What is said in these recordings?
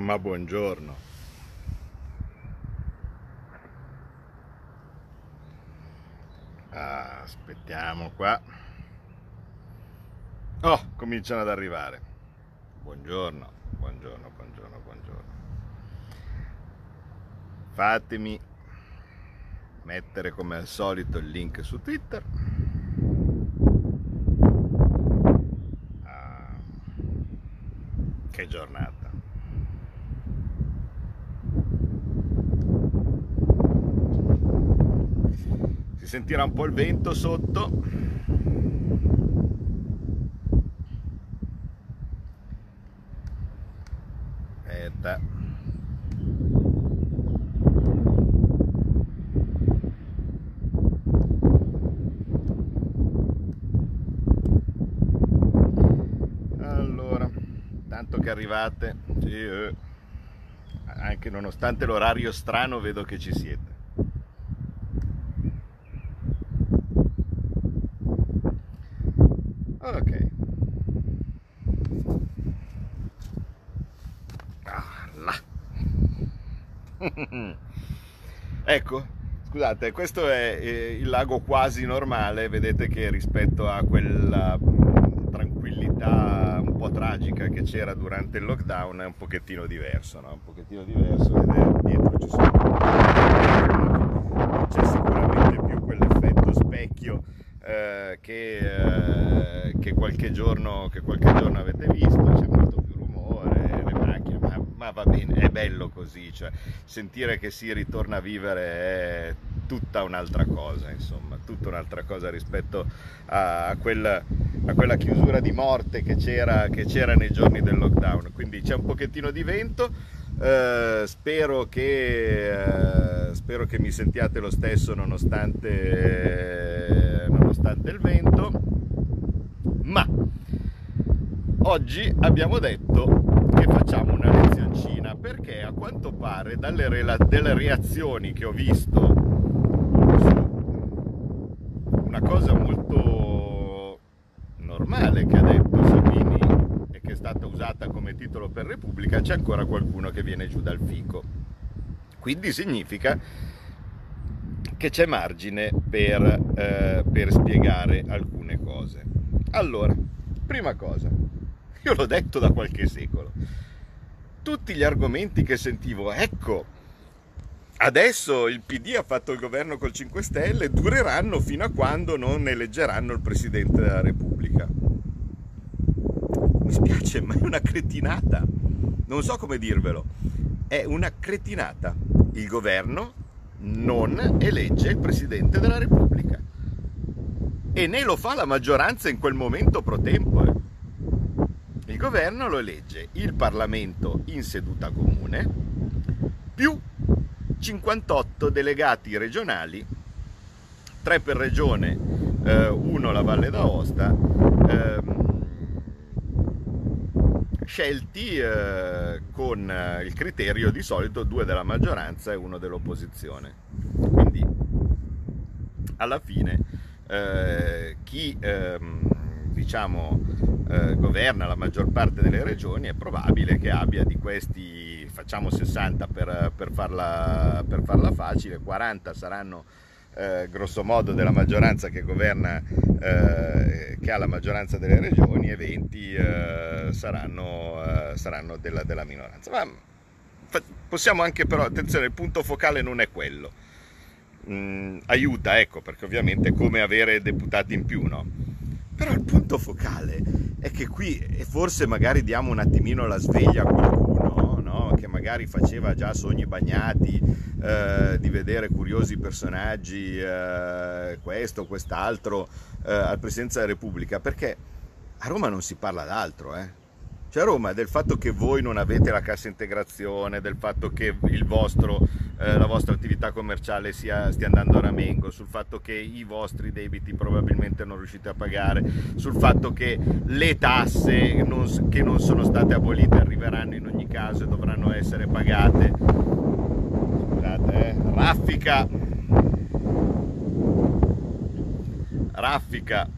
Ma buongiorno. Aspettiamo qua. Oh, cominciano ad arrivare. Buongiorno, buongiorno, buongiorno, buongiorno. Fatemi mettere come al solito il link su Twitter. Ah, che giornata. Si sentirà un po' il vento sotto. Aspetta. Allora, tanto che arrivate, sì, eh. anche nonostante l'orario strano vedo che ci siete. Ok. Ah, là. Ecco, scusate, questo è eh, il lago quasi normale, vedete che rispetto a quella mm, tranquillità un po' tragica che c'era durante il lockdown è un pochettino diverso, no? Un pochettino diverso, vedete, dietro ci sono... c'è sicuramente più quell'effetto specchio eh, che, eh, che, qualche giorno, che qualche giorno avete visto, c'è molto più rumore, le macchine, va bene, è bello così, cioè, sentire che si ritorna a vivere è tutta un'altra cosa, insomma, tutta un'altra cosa rispetto a, quella, a quella, chiusura di morte che c'era, che c'era nei giorni del lockdown. Quindi c'è un pochettino di vento, eh, spero, che, eh, spero che mi sentiate lo stesso nonostante, nonostante il vento, ma oggi abbiamo detto che facciamo una lezioncina perché a quanto pare dalle, rela- reazioni che ho visto su una cosa molto normale che ha detto Salvini e che è stata usata come titolo per Repubblica, c'è ancora qualcuno che viene giù dal fico. Quindi significa che c'è margine per, eh, per spiegare alcune cose. Allora, prima cosa, io l'ho detto da qualche secolo, tutti gli argomenti che sentivo, ecco, adesso il PD ha fatto il governo col 5 Stelle, dureranno fino a quando non eleggeranno il Presidente della Repubblica. Mi spiace, ma è una cretinata. Non so come dirvelo. È una cretinata. Il governo non elegge il Presidente della Repubblica. E né lo fa la maggioranza in quel momento pro tempore. Governo lo elegge il Parlamento in seduta comune più 58 delegati regionali, 3 per regione, eh, uno la Valle d'Aosta, ehm, scelti eh, con eh, il criterio di solito due della maggioranza e uno dell'opposizione. Quindi alla fine eh, chi ehm, diciamo eh, governa la maggior parte delle regioni è probabile che abbia di questi facciamo 60 per, per, farla, per farla facile 40 saranno eh, grosso modo della maggioranza che governa, eh, che ha la maggioranza delle regioni e 20 eh, saranno, eh, saranno della, della, minoranza. Ma possiamo anche però, attenzione, il punto focale non è quello. Mm, aiuta, ecco, perché ovviamente è come avere deputati in più, no? Però il punto focale è che qui, e forse magari diamo un attimino la sveglia a qualcuno, no? che magari faceva già sogni bagnati eh, di vedere curiosi personaggi, eh, questo, quest'altro, eh, al Presidenza della Repubblica, perché a Roma non si parla d'altro, eh? Cioè Roma del fatto che voi non avete la cassa integrazione, del fatto che vostro, eh, la vostra attività commerciale sia, stia andando a ramengo, sul fatto che i vostri debiti probabilmente non riuscite a pagare, sul fatto che le tasse non, che non sono state abolite arriveranno in ogni caso e dovranno essere pagate. Scusate, eh? raffica. Raffica,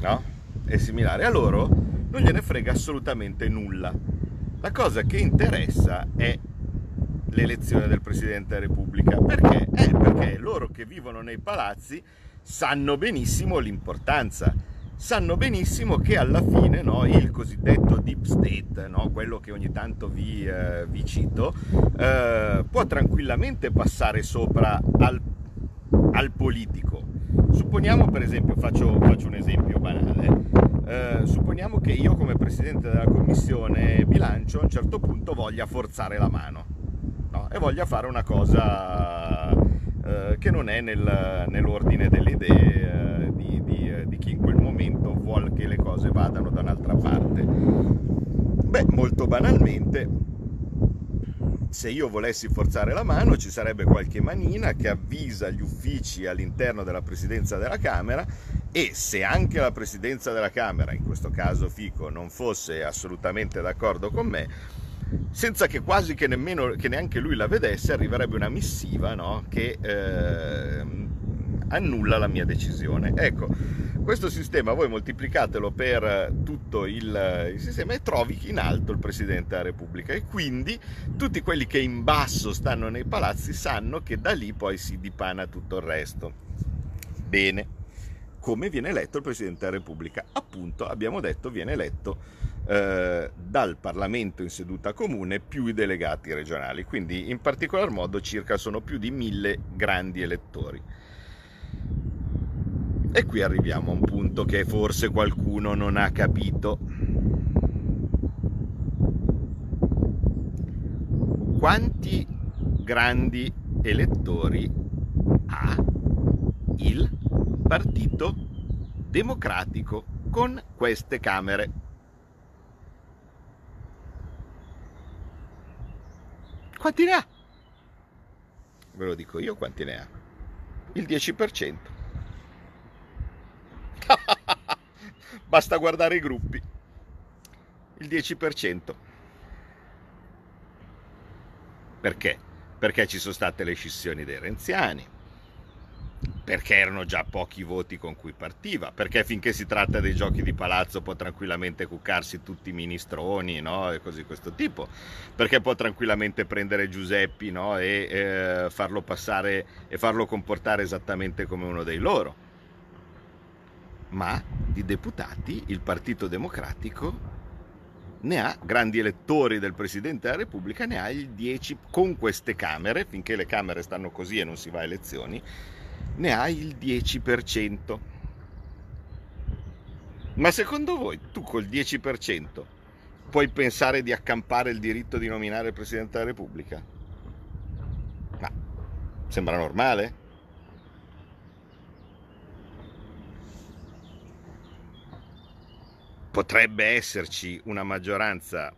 no? È similare a loro non gliene frega assolutamente nulla. La cosa che interessa è l'elezione del Presidente della Repubblica. Perché? Eh, perché loro che vivono nei palazzi sanno benissimo l'importanza, sanno benissimo che alla fine no, il cosiddetto deep state, no, quello che ogni tanto vi, eh, vi cito, eh, può tranquillamente passare sopra al, al, politico. Supponiamo per esempio, faccio, faccio un esempio banale, eh, supponiamo che io come Presidente della Commissione bilancio a un certo punto voglia forzare la mano no, e voglia fare una cosa eh, che non è nel, nell'ordine delle idee eh, di, di, di, chi in quel momento vuole che le cose vadano da un'altra parte. Beh, molto banalmente, se io volessi forzare la mano ci sarebbe qualche manina che avvisa gli uffici all'interno della presidenza della Camera e se anche la presidenza della Camera, in questo caso Fico, non fosse assolutamente d'accordo con me, senza che quasi che, nemmeno, che neanche lui la vedesse, arriverebbe una missiva no? che eh, annulla la mia decisione. Ecco, questo sistema voi moltiplicatelo per tutto il, il, sistema e trovi in alto il Presidente della Repubblica e quindi tutti quelli che in basso stanno nei palazzi sanno che da lì poi si dipana tutto il resto. Bene, come viene eletto il Presidente della Repubblica? Appunto, abbiamo detto, viene eletto eh, dal Parlamento in seduta comune più i delegati regionali, quindi in particolar modo circa sono più di mille grandi elettori. E qui arriviamo a un punto che forse qualcuno non ha capito. Quanti grandi elettori ha il Partito Democratico con queste Camere? Quanti ne ha? Ve lo dico io quanti ne ha. Il 10%. Basta guardare i gruppi. Il 10%. Perché? Perché ci sono state le scissioni dei renziani perché erano già pochi voti con cui partiva, perché finché si tratta dei giochi di palazzo può tranquillamente cuccarsi tutti i ministroni no? e così questo tipo, perché può tranquillamente prendere Giuseppi no? e eh, farlo passare e farlo comportare esattamente come uno dei loro. Ma di deputati il Partito Democratico ne ha, grandi elettori del Presidente della Repubblica, ne ha il 10 con queste Camere, finché le Camere stanno così e non si va a elezioni, ne hai il 10%. Ma secondo voi tu col 10% puoi pensare di accampare il diritto di nominare il Presidente della Repubblica? Ma sembra normale? Potrebbe esserci una maggioranza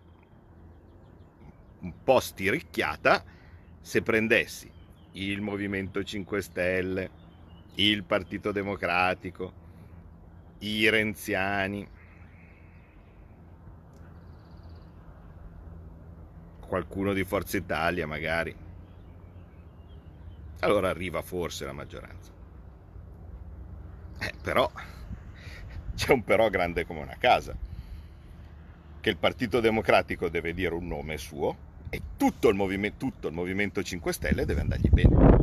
un po' stiricchiata se prendessi il Movimento 5 Stelle, il Partito Democratico, i renziani, qualcuno di Forza Italia magari. Allora arriva forse la maggioranza. Eh, però c'è un però grande come una casa, che il Partito Democratico deve dire un nome suo e tutto il, movimento, tutto il Movimento 5 Stelle deve andargli bene.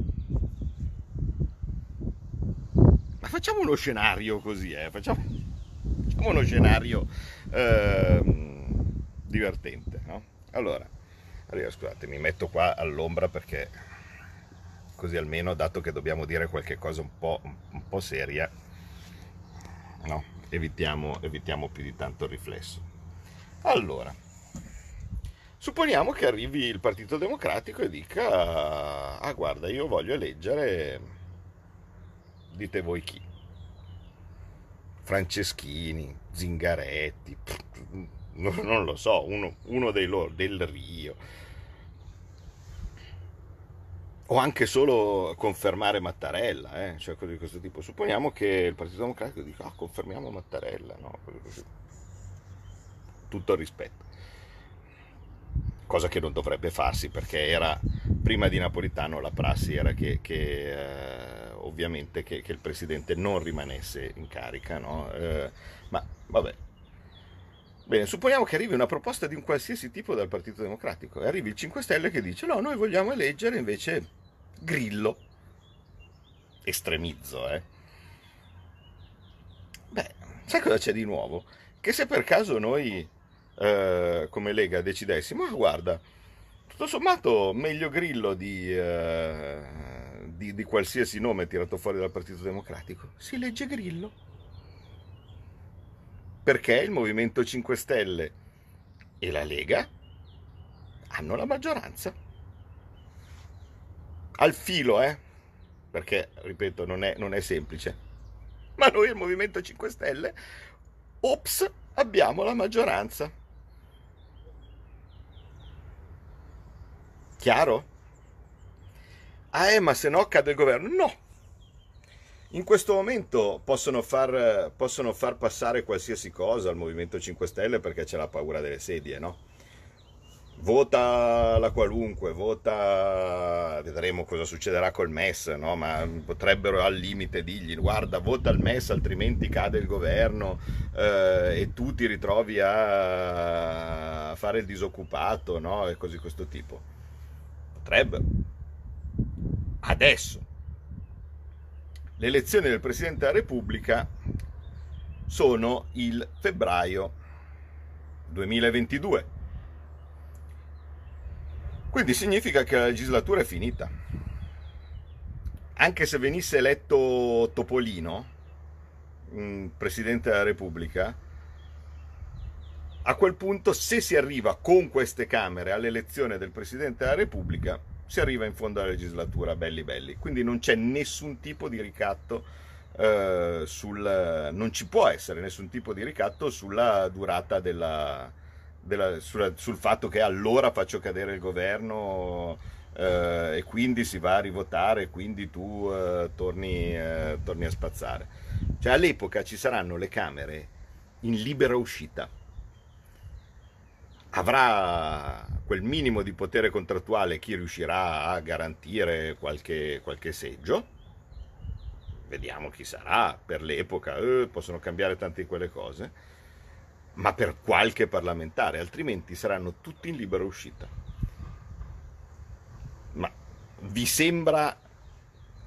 facciamo uno scenario così, eh? facciamo, facciamo uno scenario eh, divertente. No? Allora, allora, scusate, mi metto qua all'ombra perché così almeno, dato che dobbiamo dire qualche cosa un po', un po seria, no? Evitiamo, evitiamo più di tanto il riflesso. Allora, supponiamo che arrivi il Partito Democratico e dica, ah guarda, io voglio eleggere dite voi chi. Franceschini, Zingaretti, non, lo so, uno, uno dei loro, del Rio. O anche solo confermare Mattarella, eh? cioè cose di questo tipo. Supponiamo che il Partito Democratico dica, ah, confermiamo Mattarella, no? Tutto il rispetto cosa che non dovrebbe farsi perché era prima di Napolitano la prassi era che, che eh, ovviamente che, che, il presidente non rimanesse in carica, no? eh, ma vabbè. Bene, supponiamo che arrivi una proposta di un qualsiasi tipo dal Partito Democratico e arrivi il 5 Stelle che dice no, noi vogliamo eleggere invece Grillo. Estremizzo, eh. Beh, sai cosa c'è di nuovo? Che se per caso noi eh, come Lega decidessimo, guarda, tutto sommato meglio Grillo di, eh, di, di qualsiasi nome tirato fuori dal Partito Democratico, si legge Grillo perché il Movimento 5 Stelle e la Lega hanno la maggioranza. Al filo, eh? Perché, ripeto, non è, non è semplice. Ma noi, il Movimento 5 Stelle, ops, abbiamo la maggioranza. Chiaro? Ah, eh, ma se no cade il governo. No, in questo momento possono far, possono far, passare qualsiasi cosa al Movimento 5 Stelle perché c'è la paura delle sedie, no? Vota la qualunque, vota, vedremo cosa succederà col MES, no? Ma potrebbero al limite dirgli, guarda, vota il MES altrimenti cade il governo eh, e tu ti ritrovi a fare il disoccupato, no? E così questo tipo. Potrebbero. Adesso le elezioni del Presidente della Repubblica sono il febbraio 2022. Quindi significa che la legislatura è finita. Anche se venisse eletto Topolino, Presidente della Repubblica, a quel punto se si arriva con queste Camere all'elezione del Presidente della Repubblica, si arriva in fondo alla legislatura, belli belli. Quindi non c'è nessun tipo di ricatto eh, sul... non ci può essere nessun tipo di ricatto sulla durata della... della sulla, sul fatto che allora faccio cadere il governo eh, e quindi si va a rivotare e quindi tu eh, torni, eh, torni a spazzare. Cioè all'epoca ci saranno le Camere in libera uscita avrà quel minimo di potere contrattuale chi riuscirà a garantire qualche, qualche seggio. Vediamo chi sarà per l'epoca, eh, possono cambiare tante di quelle cose, ma per qualche parlamentare, altrimenti saranno tutti in libera uscita. Ma vi sembra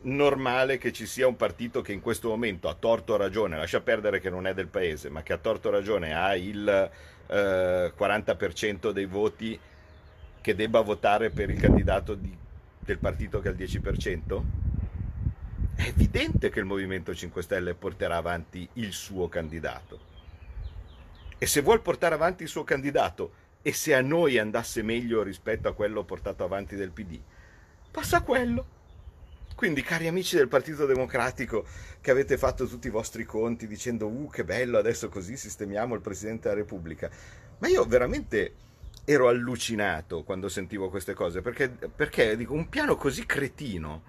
normale che ci sia un partito che in questo momento ha torto ragione, lascia perdere che non è del paese, ma che ha torto ragione, ha il eh, 40% dei voti che debba votare per il candidato di, del partito che ha il 10%? È evidente che il Movimento 5 Stelle porterà avanti il suo candidato. E se vuol portare avanti il suo candidato e se a noi andasse meglio rispetto a quello portato avanti del PD, passa quello. Quindi, cari amici del Partito Democratico, che avete fatto tutti i vostri conti dicendo, uh, che bello, adesso così sistemiamo il Presidente della Repubblica. Ma io veramente ero allucinato quando sentivo queste cose, perché, perché dico, un piano così cretino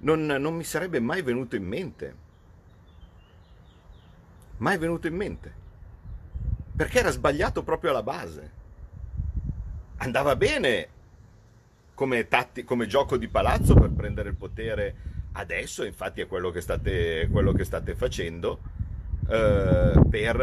non, non mi sarebbe mai venuto in mente. Mai venuto in mente. Perché era sbagliato proprio alla base. Andava bene come, tatti, come gioco di palazzo per prendere il potere adesso, infatti è quello che state, quello che state facendo, eh, per,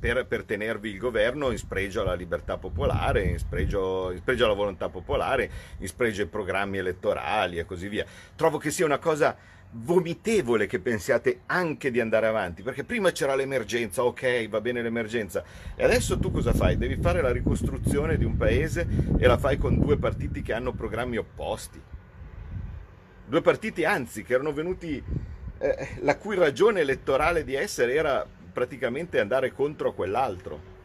per, per, tenervi il governo in spregio alla libertà popolare, in spregio, in spregio alla volontà popolare, in spregio ai programmi elettorali e così via. Trovo che sia una cosa vomitevole che pensiate anche di andare avanti, perché prima c'era l'emergenza, ok, va bene l'emergenza, e adesso tu cosa fai? Devi fare la ricostruzione di un paese e la fai con due partiti che hanno programmi opposti. Due partiti, anzi, che erano venuti, eh, la cui ragione elettorale di essere era praticamente andare contro quell'altro.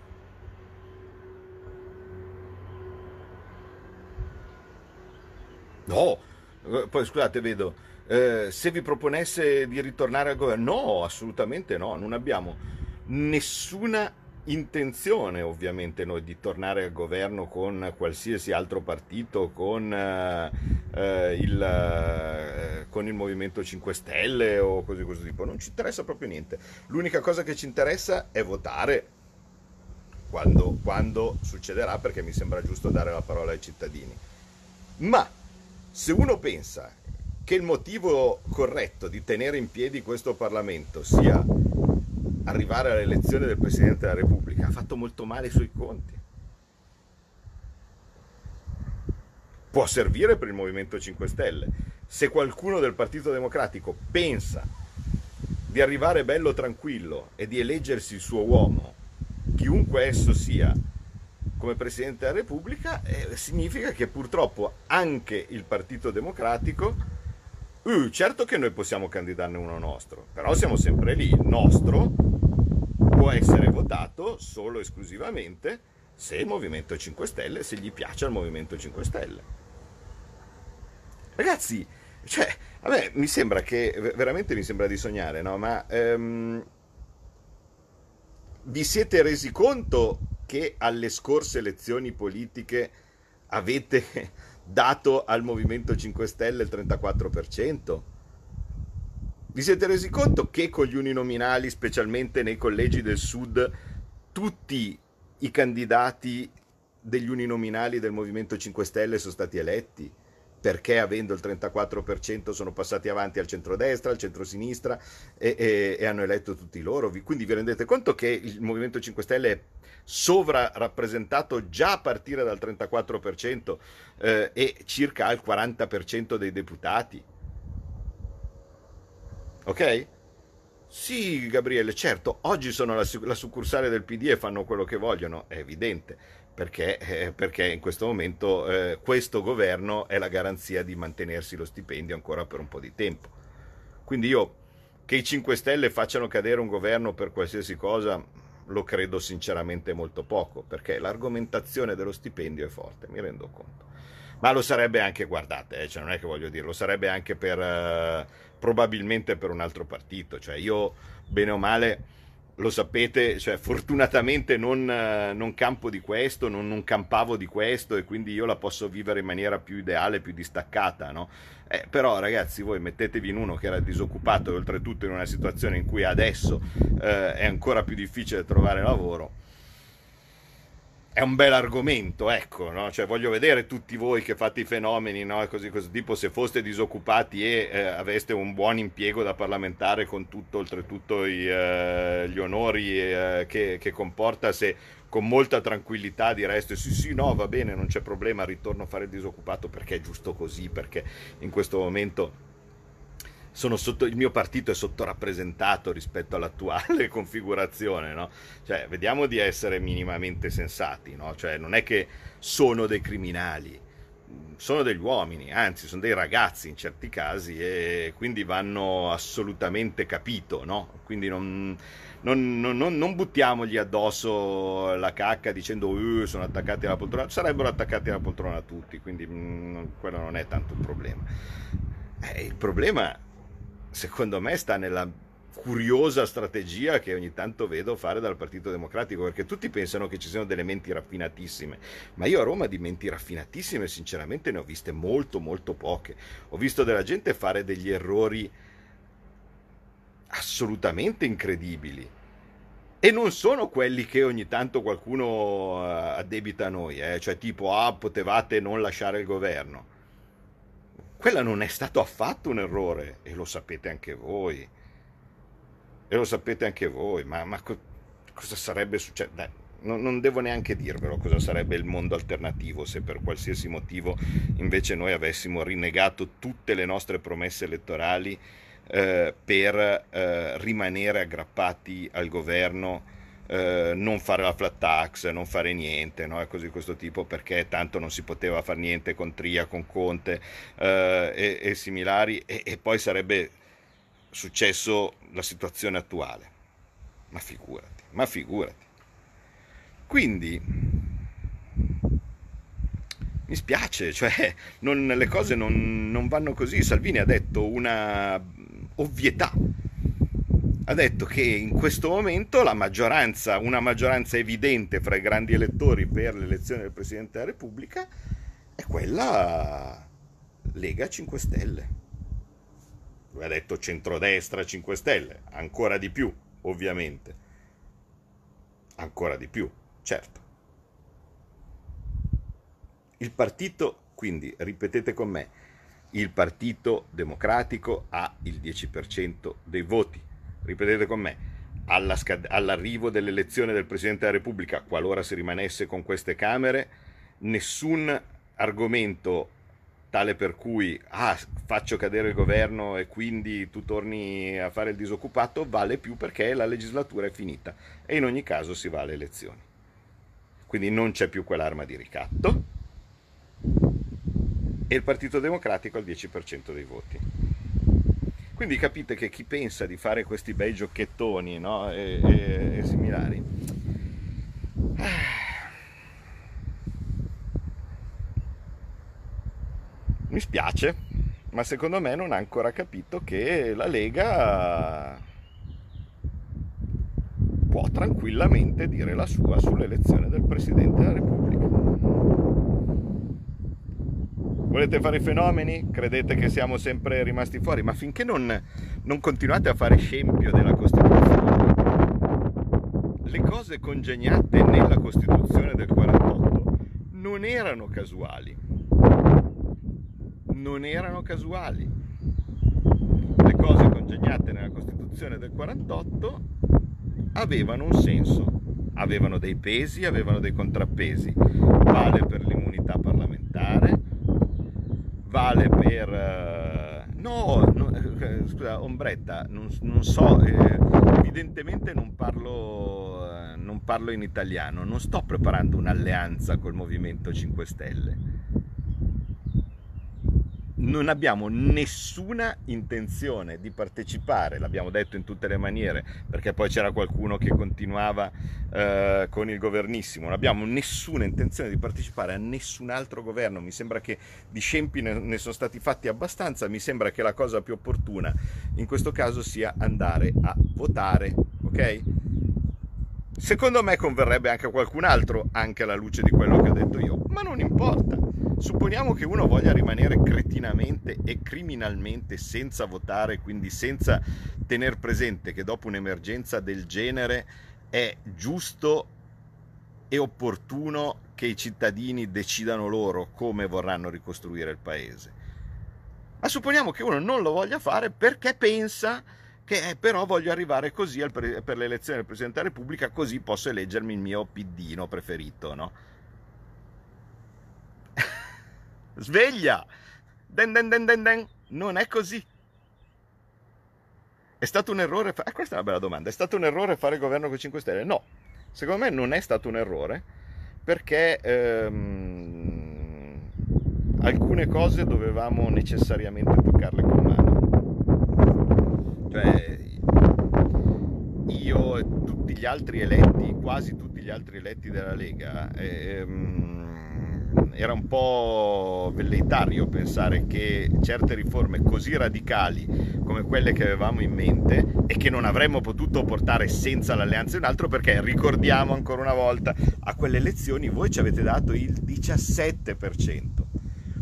No, eh, poi scusate, vedo, eh, se vi proponesse di ritornare al governo, no, assolutamente no, non abbiamo nessuna intenzione ovviamente noi di tornare al governo con qualsiasi altro partito, con, eh, eh il, eh, con il Movimento 5 Stelle o così così tipo, non ci interessa proprio niente. L'unica cosa che ci interessa è votare quando, quando succederà perché mi sembra giusto dare la parola ai cittadini. Ma se uno pensa che il motivo corretto di tenere in piedi questo Parlamento sia arrivare all'elezione del Presidente della Repubblica, ha fatto molto male i suoi conti. Può servire per il Movimento 5 Stelle. Se qualcuno del Partito Democratico pensa di arrivare bello tranquillo e di eleggersi il suo uomo, chiunque esso sia, come Presidente della Repubblica, eh, significa che purtroppo anche il Partito Democratico, uh, certo che noi possiamo candidarne uno nostro, però siamo sempre lì, il nostro può essere votato solo e esclusivamente se il Movimento 5 Stelle, se gli piace al Movimento 5 Stelle. Ragazzi, cioè, a me mi sembra che, veramente mi sembra di sognare, no? Ma um, vi siete resi conto che alle scorse elezioni politiche avete dato al Movimento 5 Stelle il 34%? Vi siete resi conto che con gli uninominali, specialmente nei collegi del sud, tutti i candidati degli uninominali del Movimento 5 Stelle sono stati eletti? Perché avendo il 34% sono passati avanti al centrodestra, al centrosinistra e, e, e hanno eletto tutti loro. Quindi vi rendete conto che il Movimento 5 Stelle è sovrarappresentato già a partire dal 34% eh, e circa al 40% dei deputati. Ok? Sì, Gabriele, certo, oggi sono la, la succursale del PD e fanno quello che vogliono, è evidente perché, eh, perché in questo momento eh, questo governo è la garanzia di mantenersi lo stipendio ancora per un po' di tempo. Quindi io che i 5 Stelle facciano cadere un governo per qualsiasi cosa lo credo sinceramente molto poco, perché l'argomentazione dello stipendio è forte, mi rendo conto. Ma lo sarebbe anche, guardate, eh, cioè non è che voglio dire, lo sarebbe anche per, eh, probabilmente per un altro partito, cioè io bene o male lo sapete, cioè, fortunatamente non, non, campo di questo, non, non, campavo di questo e quindi io la posso vivere in maniera più ideale, più distaccata, no? Eh, però ragazzi voi mettetevi in uno che era disoccupato e oltretutto in una situazione in cui adesso eh, è ancora più difficile trovare lavoro è un bel argomento, ecco, no? cioè, voglio vedere tutti voi che fate i fenomeni, no? così, così, tipo se foste disoccupati e eh, aveste un buon impiego da parlamentare con tutto, oltretutto i, eh, gli onori eh, che, che, comporta, se con molta tranquillità direste sì sì no va bene, non c'è problema, ritorno a fare il disoccupato perché è giusto così, perché in questo momento sotto, il mio partito è sottorappresentato rispetto all'attuale configurazione, no? Cioè, vediamo di essere minimamente sensati, no? Cioè, non è che sono dei criminali, sono degli uomini, anzi sono dei ragazzi in certi casi e quindi vanno assolutamente capito, no? Quindi non, non, non, non buttiamogli addosso la cacca dicendo uh, sono attaccati alla poltrona, sarebbero attaccati alla poltrona tutti, quindi mh, mm, quello non è tanto un problema. Eh, il problema secondo me sta nella curiosa strategia che ogni tanto vedo fare dal Partito Democratico, perché tutti pensano che ci siano delle menti raffinatissime, ma io a Roma di menti raffinatissime sinceramente ne ho viste molto molto poche. Ho visto della gente fare degli errori assolutamente incredibili. E non sono quelli che ogni tanto qualcuno eh, addebita a noi, eh? cioè tipo, ah, potevate non lasciare il governo quella non è stato affatto un errore e lo sapete anche voi. E lo sapete anche voi, ma, ma co- cosa sarebbe successo? Non, non, devo neanche dirvelo cosa sarebbe il mondo alternativo se per qualsiasi motivo invece noi avessimo rinnegato tutte le nostre promesse elettorali eh, per eh, rimanere aggrappati al governo eh, non fare la flat tax, non fare niente, no? così questo tipo, perché tanto non si poteva fare niente con Tria, con Conte eh, e, e, similari, e, e poi sarebbe successo la situazione attuale. Ma figurati, ma figurati. Quindi mi spiace, cioè non, le cose non, non vanno così. Salvini ha detto una ovvietà ha detto che in questo momento la maggioranza, una maggioranza evidente fra i grandi elettori per l'elezione del Presidente della Repubblica è quella Lega 5 Stelle. Lui ha detto centrodestra 5 Stelle, ancora di più, ovviamente. Ancora di più, certo. Il partito, quindi ripetete con me, il Partito Democratico ha il 10% dei voti ripetete con me, all'arrivo dell'elezione del Presidente della Repubblica, qualora si rimanesse con queste Camere, nessun argomento tale per cui ah, faccio cadere il governo e quindi tu torni a fare il disoccupato vale più perché la legislatura è finita e in ogni caso si va alle elezioni. Quindi non c'è più quell'arma di ricatto e il Partito Democratico ha il 10% dei voti. Quindi capite che chi pensa di fare questi bei giochettoni no? e, e, e similari mi spiace, ma secondo me non ha ancora capito che la Lega può tranquillamente dire la sua sull'elezione del Presidente della Repubblica. Volete fare fenomeni? Credete che siamo sempre rimasti fuori? Ma finché non, non continuate a fare scempio della Costituzione, le cose congegnate nella Costituzione del 48 non erano casuali non erano casuali. Le cose congegnate nella Costituzione del 48 avevano un senso, avevano dei pesi, avevano dei contrappesi. Vale per l'immunità parlamentare, vale per... Eh, no, no eh, scusa, Ombretta, non, non so, eh, evidentemente non parlo, eh, non parlo in italiano, non sto preparando un'alleanza col Movimento 5 Stelle non abbiamo nessuna intenzione di partecipare, l'abbiamo detto in tutte le maniere, perché poi c'era qualcuno che continuava eh, con il governissimo, non abbiamo nessuna intenzione di partecipare a nessun altro governo, mi sembra che di scempi ne, ne sono stati fatti abbastanza, mi sembra che la cosa più opportuna in questo caso sia andare a votare, ok? Secondo me converrebbe anche a qualcun altro, anche alla luce di quello che ho detto io, ma non importa Supponiamo che uno voglia rimanere cretinamente e criminalmente senza votare, quindi senza tener presente che dopo un'emergenza del genere è giusto e opportuno che i cittadini decidano loro come vorranno ricostruire il paese. Ma supponiamo che uno non lo voglia fare perché pensa che eh, però voglio arrivare così per l'elezione del Presidente della Repubblica, così posso eleggermi il mio piddino preferito, no? Sveglia! Den den den den den. Non è così. È stato un errore? Fa... Eh, questa è una bella domanda. È stato un errore fare governo con 5 Stelle? No, secondo me non è stato un errore perché ehm, alcune cose dovevamo necessariamente toccarle con mano. Cioè, io e tutti gli altri eletti, quasi tutti gli altri eletti della Lega, ehm, era un po' velleitario pensare che certe riforme così radicali come quelle che avevamo in mente e che non avremmo potuto portare senza l'alleanza di un altro perché ricordiamo ancora una volta a quelle elezioni voi ci avete dato il 17%.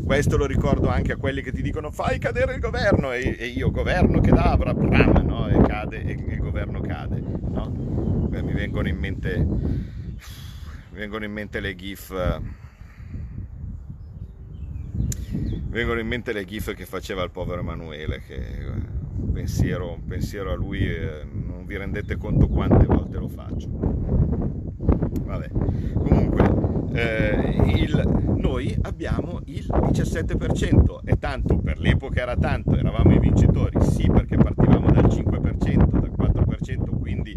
Questo lo ricordo anche a quelli che ti dicono fai cadere il governo e, e io governo che dà avrà bram no? e cade e il governo cade. No? Mi vengono in mente mi vengono in mente le gif vengono in mente le gif che faceva il povero Emanuele, che un pensiero, un pensiero a lui eh, non vi rendete conto quante volte lo faccio. Vabbè, comunque eh, il, noi abbiamo il 17% e tanto per l'epoca era tanto, eravamo i vincitori, sì perché partivamo dal 5%, dal 4%, quindi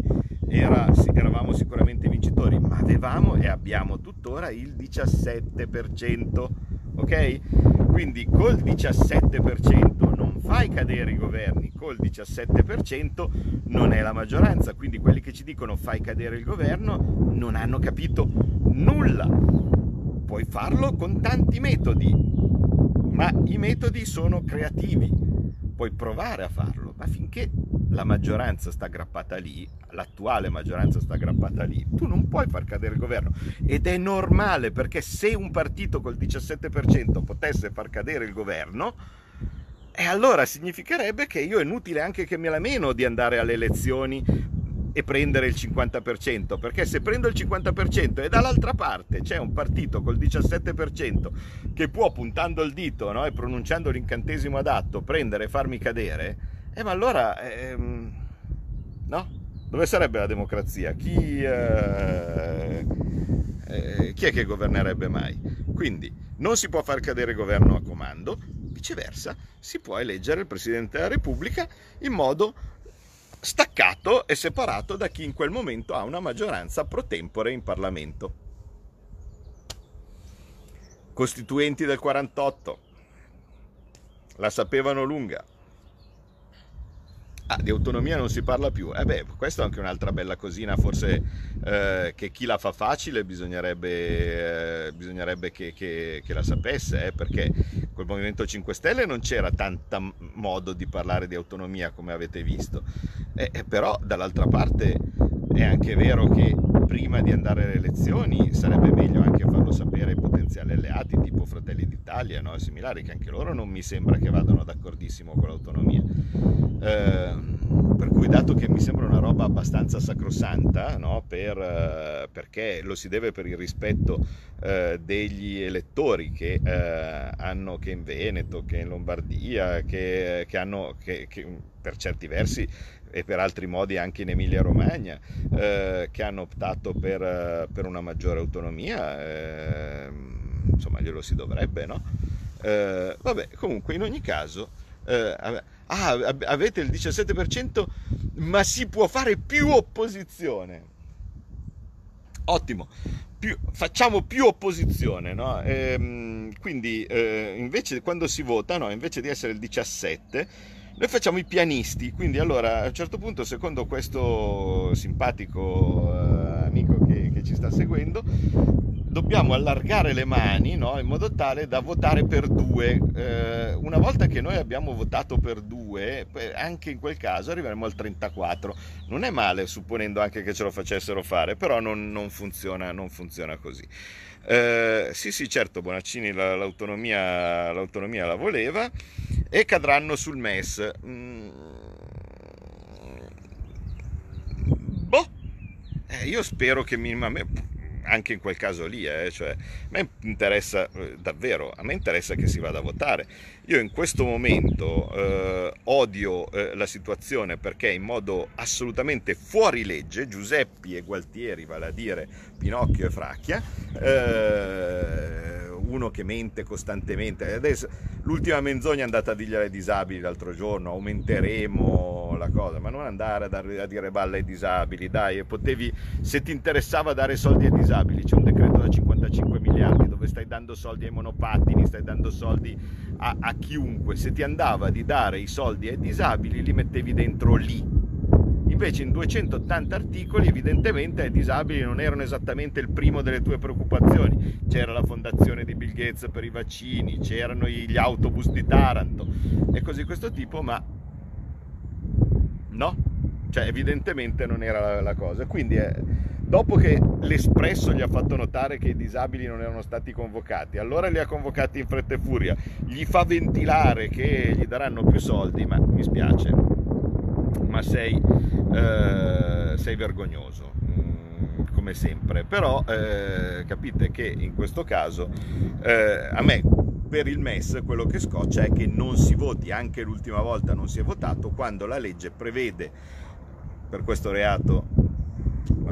era, eravamo sicuramente vincitori, ma avevamo e abbiamo tuttora il 17%, ok? Quindi col 17% non fai cadere i governi, col 17% non è la maggioranza, quindi quelli che ci dicono fai cadere il governo non hanno capito nulla. Puoi farlo con tanti metodi, ma i metodi sono creativi, puoi provare a farlo, ma finché la maggioranza sta aggrappata lì, l'attuale maggioranza sta aggrappata lì, tu non puoi far cadere il governo. Ed è normale perché se un partito col 17% potesse far cadere il governo, e allora significherebbe che io è inutile anche che me la meno di andare alle elezioni e prendere il 50%, perché se prendo il 50% e dall'altra parte c'è un partito col 17% che può puntando il dito no, e pronunciando l'incantesimo adatto prendere e farmi cadere, eh, ma allora, ehm, no? Dove sarebbe la democrazia? Chi, eh, eh, chi è che governerebbe mai? Quindi non si può far cadere governo a comando, viceversa si può eleggere il Presidente della Repubblica in modo staccato e separato da chi in quel momento ha una maggioranza pro tempore in Parlamento. Costituenti del 48 la sapevano lunga. Ah, di autonomia non si parla più. Eh beh, questa è anche un'altra bella cosina, forse eh, che chi la fa facile bisognerebbe, eh, bisognerebbe che, che, che, la sapesse, eh, perché col Movimento 5 Stelle non c'era tanto modo di parlare di autonomia come avete visto. Eh, però dall'altra parte è anche vero che prima di andare alle elezioni sarebbe meglio anche farlo sapere ai potenziali alleati tipo Fratelli d'Italia no? similari che anche loro non mi sembra che vadano d'accordissimo con l'autonomia eh, per cui dato che mi sembra una roba abbastanza sacrosanta no? per, eh, perché lo si deve per il rispetto eh, degli elettori che eh, hanno che in Veneto che in Lombardia che, che hanno che, che per certi versi e per altri modi anche in Emilia Romagna, eh, che hanno optato per, eh, per una maggiore autonomia, eh, insomma glielo si dovrebbe, no? Eh, vabbè, comunque in ogni caso, eh, ah, avete il 17%, ma si può fare più opposizione. Ottimo, più, facciamo più opposizione, no? ehm, quindi eh, invece quando si vota, no, invece di essere il 17, noi facciamo i pianisti, quindi allora a un certo punto, secondo questo simpatico eh, amico che, che, ci sta seguendo, dobbiamo allargare le mani no? in modo tale da votare per due. Eh, una volta che noi abbiamo votato per due, anche in quel caso arriveremo al 34. Non è male, supponendo anche che ce lo facessero fare, però non, non, funziona, non funziona così. Eh, sì, sì, certo, Bonaccini l'autonomia, l'autonomia la voleva e cadranno sul MES. Mm. Boh, eh, io spero che minimamente anche in quel caso lì, eh, cioè, a me interessa eh, davvero, a me interessa che si vada a votare. Io in questo momento eh, odio eh, la situazione perché in modo assolutamente fuori legge, Giuseppi e Gualtieri, vale a dire Pinocchio e Fracchia, eh, uno che mente costantemente. Adesso, l'ultima menzogna è andata a dirgli ai disabili l'altro giorno, aumenteremo la cosa, ma non andare a, dire balle ai disabili, dai, potevi, se ti interessava dare soldi ai disabili, c'è un decreto da 55 miliardi dove stai dando soldi ai monopattini, stai dando soldi a, a chiunque, se ti andava di dare i soldi ai disabili li mettevi dentro lì Invece in 280 articoli evidentemente ai disabili non erano esattamente il primo delle tue preoccupazioni. C'era la fondazione di Bill Gates per i vaccini, c'erano gli autobus di Taranto e così questo tipo, ma no, cioè evidentemente non era la, cosa. Quindi eh, dopo che l'Espresso gli ha fatto notare che i disabili non erano stati convocati, allora li ha convocati in fretta e furia, gli fa ventilare che gli daranno più soldi, ma mi spiace ma sei, eh, sei vergognoso mm, come sempre però eh, capite che in questo caso eh, a me per il MES quello che scoccia è che non si voti anche l'ultima volta non si è votato quando la legge prevede per questo reato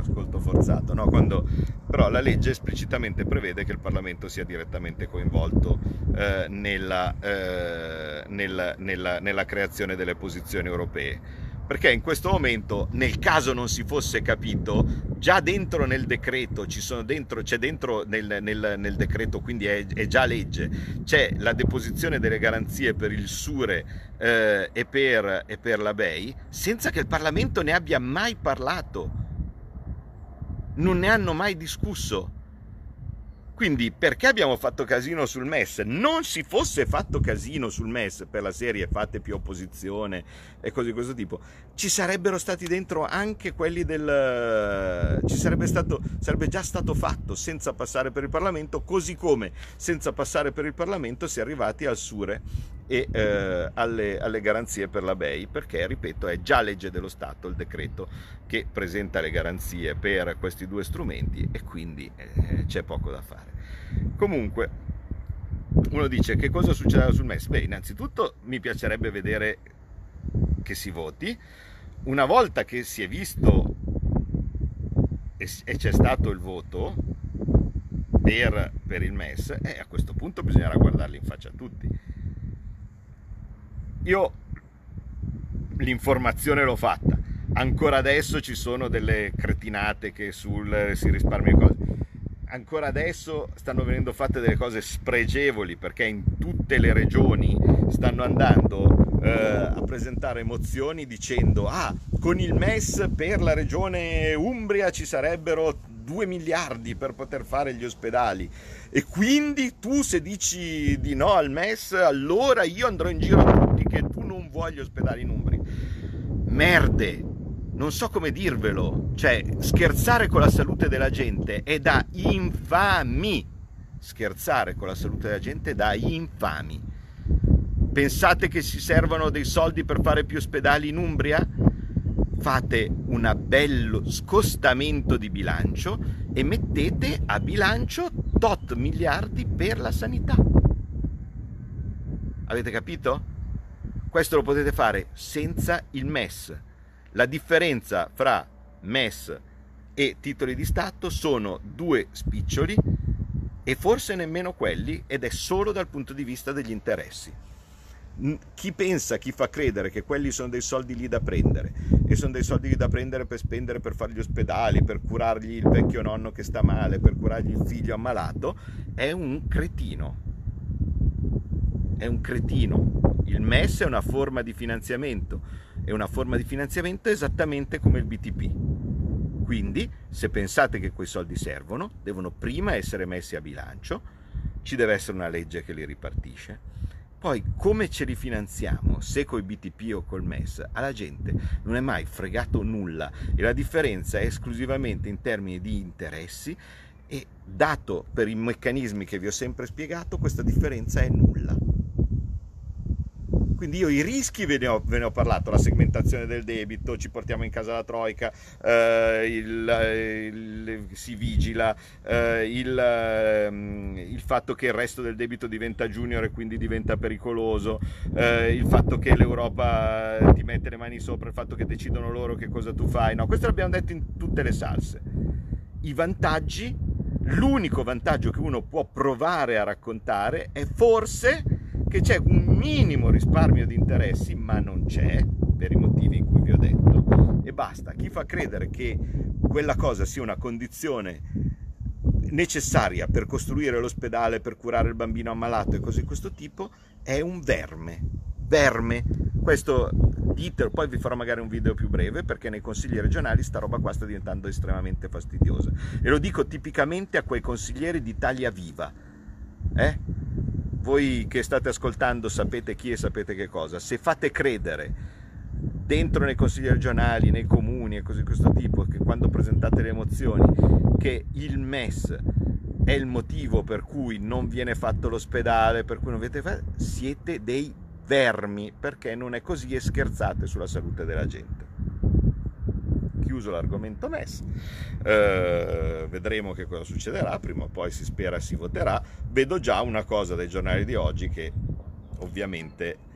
ascolto forzato, no? Quando, però la legge esplicitamente prevede che il Parlamento sia direttamente coinvolto eh, nella, eh, nella, nella, nella creazione delle posizioni europee perché in questo momento, nel caso non si fosse capito, già dentro nel decreto, dentro, c'è dentro nel, nel, nel, decreto, quindi è, è, già legge, c'è la deposizione delle garanzie per il Sure eh, e, per, e per la BEI, senza che il Parlamento ne abbia mai parlato. Non ne hanno mai discusso. Quindi perché abbiamo fatto casino sul MES? Non si fosse fatto casino sul MES per la serie fate più opposizione e cose di questo tipo, ci sarebbero stati dentro anche quelli del... ci sarebbe, stato, sarebbe già stato fatto senza passare per il Parlamento, così come senza passare per il Parlamento si è arrivati al Sure e eh, alle, alle, garanzie per la BEI, perché, ripeto, è già legge dello Stato il decreto che presenta le garanzie per questi due strumenti e quindi eh, c'è poco da fare. Comunque, uno dice che cosa succederà sul MES? Beh, innanzitutto mi piacerebbe vedere che si voti, una volta che si è visto e, c'è stato il voto per, per il MES, eh, a questo punto bisognerà guardarli in faccia a tutti. Io l'informazione l'ho fatta, ancora adesso ci sono delle cretinate che sul si risparmia cose. Ancora adesso stanno venendo fatte delle cose spregevoli perché in tutte le regioni stanno andando eh, a presentare mozioni dicendo ah con il MES per la regione Umbria ci sarebbero 2 miliardi per poter fare gli ospedali. E quindi tu se dici di no al MES allora io andrò in giro a tutti che tu non vuoi gli ospedali in Umbria. Merde non so come dirvelo cioè scherzare con la salute della gente è da infami scherzare con la salute della gente è da infami pensate che si servano dei soldi per fare più ospedali in Umbria fate un bello scostamento di bilancio e mettete a bilancio tot miliardi per la sanità. Avete capito? Questo lo potete fare senza il MES. La differenza fra MES e titoli di Stato sono due spiccioli e forse nemmeno quelli ed è solo dal punto di vista degli interessi chi pensa, chi fa credere che quelli sono dei soldi lì da prendere e sono dei soldi lì da prendere per spendere per fare gli ospedali, per curargli il vecchio nonno che sta male, per curargli il figlio ammalato, è un cretino. È un cretino. Il MES è una forma di finanziamento, è una forma di finanziamento esattamente come il BTP. Quindi, se pensate che quei soldi servono, devono prima essere messi a bilancio, ci deve essere una legge che li ripartisce poi come ce li finanziamo, se coi BTP o col MES, alla gente non è mai fregato nulla e la differenza è esclusivamente in termini di interessi e dato per i meccanismi che vi ho sempre spiegato, questa differenza è nulla. Quindi io i rischi ve ne, ho, ve ne ho, parlato, la segmentazione del debito, ci portiamo in casa la troica, eh, il, il, si vigila, eh, il, eh, il, fatto che il resto del debito diventa junior e quindi diventa pericoloso, eh, il fatto che l'Europa ti mette le mani sopra, il fatto che decidono loro che cosa tu fai. No, questo l'abbiamo detto in tutte le salse. I vantaggi, l'unico vantaggio che uno può provare a raccontare è forse che c'è un minimo risparmio di interessi, ma non c'è, per i motivi in cui vi ho detto, e basta. Chi fa credere che quella cosa sia una condizione necessaria per costruire l'ospedale, per curare il bambino ammalato e cose di questo tipo, è un verme. Verme. Questo ditelo, poi vi farò magari un video più breve perché nei consigli regionali sta roba qua sta diventando estremamente fastidiosa. E lo dico tipicamente a quei consiglieri di Italia Viva. Eh? Voi che state ascoltando sapete chi e sapete che cosa, se fate credere dentro nei consigli regionali, nei comuni e cose di questo tipo, che quando presentate le mozioni, che il MES è il motivo per cui non viene fatto l'ospedale, per cui non avete fatto, siete dei vermi, perché non è così e scherzate sulla salute della gente chiuso l'argomento MES, eh, vedremo che cosa succederà, prima o poi si spera si voterà, vedo già una cosa dai giornali di oggi che ovviamente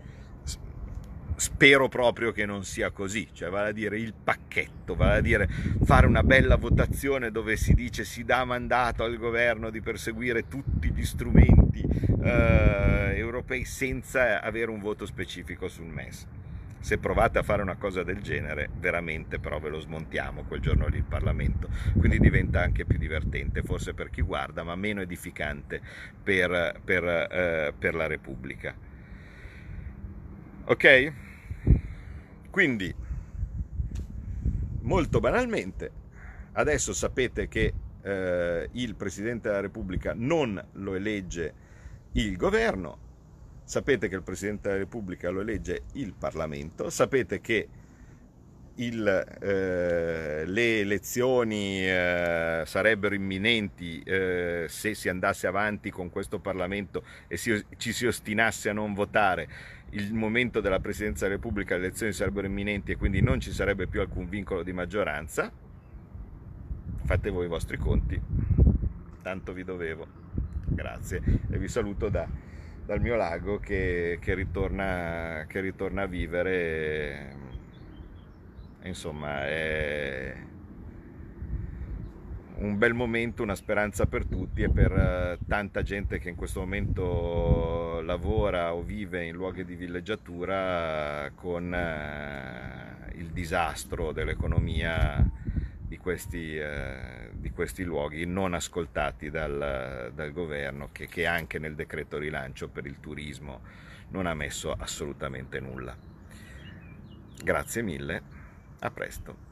spero proprio che non sia così, cioè vale a dire il pacchetto, vale a dire fare una bella votazione dove si dice si dà mandato al governo di perseguire tutti gli strumenti eh, europei senza avere un voto specifico sul MES se provate a fare una cosa del genere, veramente però ve lo smontiamo quel giorno lì il Parlamento. Quindi diventa anche più divertente, forse per chi guarda, ma meno edificante per, per, eh, per la Repubblica. Ok? Quindi, molto banalmente, adesso sapete che eh, il Presidente della Repubblica non lo elegge il governo, sapete che il Presidente della Repubblica lo elegge il Parlamento, sapete che il, eh, le elezioni eh, sarebbero imminenti eh, se si andasse avanti con questo Parlamento e si, ci si ostinasse a non votare. Il momento della Presidenza della Repubblica le elezioni sarebbero imminenti e quindi non ci sarebbe più alcun vincolo di maggioranza. Fate voi i vostri conti, tanto vi dovevo. Grazie e vi saluto da dal mio lago che, che, ritorna, che ritorna a vivere e insomma è un bel momento, una speranza per tutti e per eh, tanta gente che in questo momento lavora o vive in luoghi di villeggiatura con eh, il disastro dell'economia di questi, eh, di questi luoghi non ascoltati dal, dal governo che, che anche nel decreto rilancio per il turismo non ha messo assolutamente nulla. Grazie mille, a presto.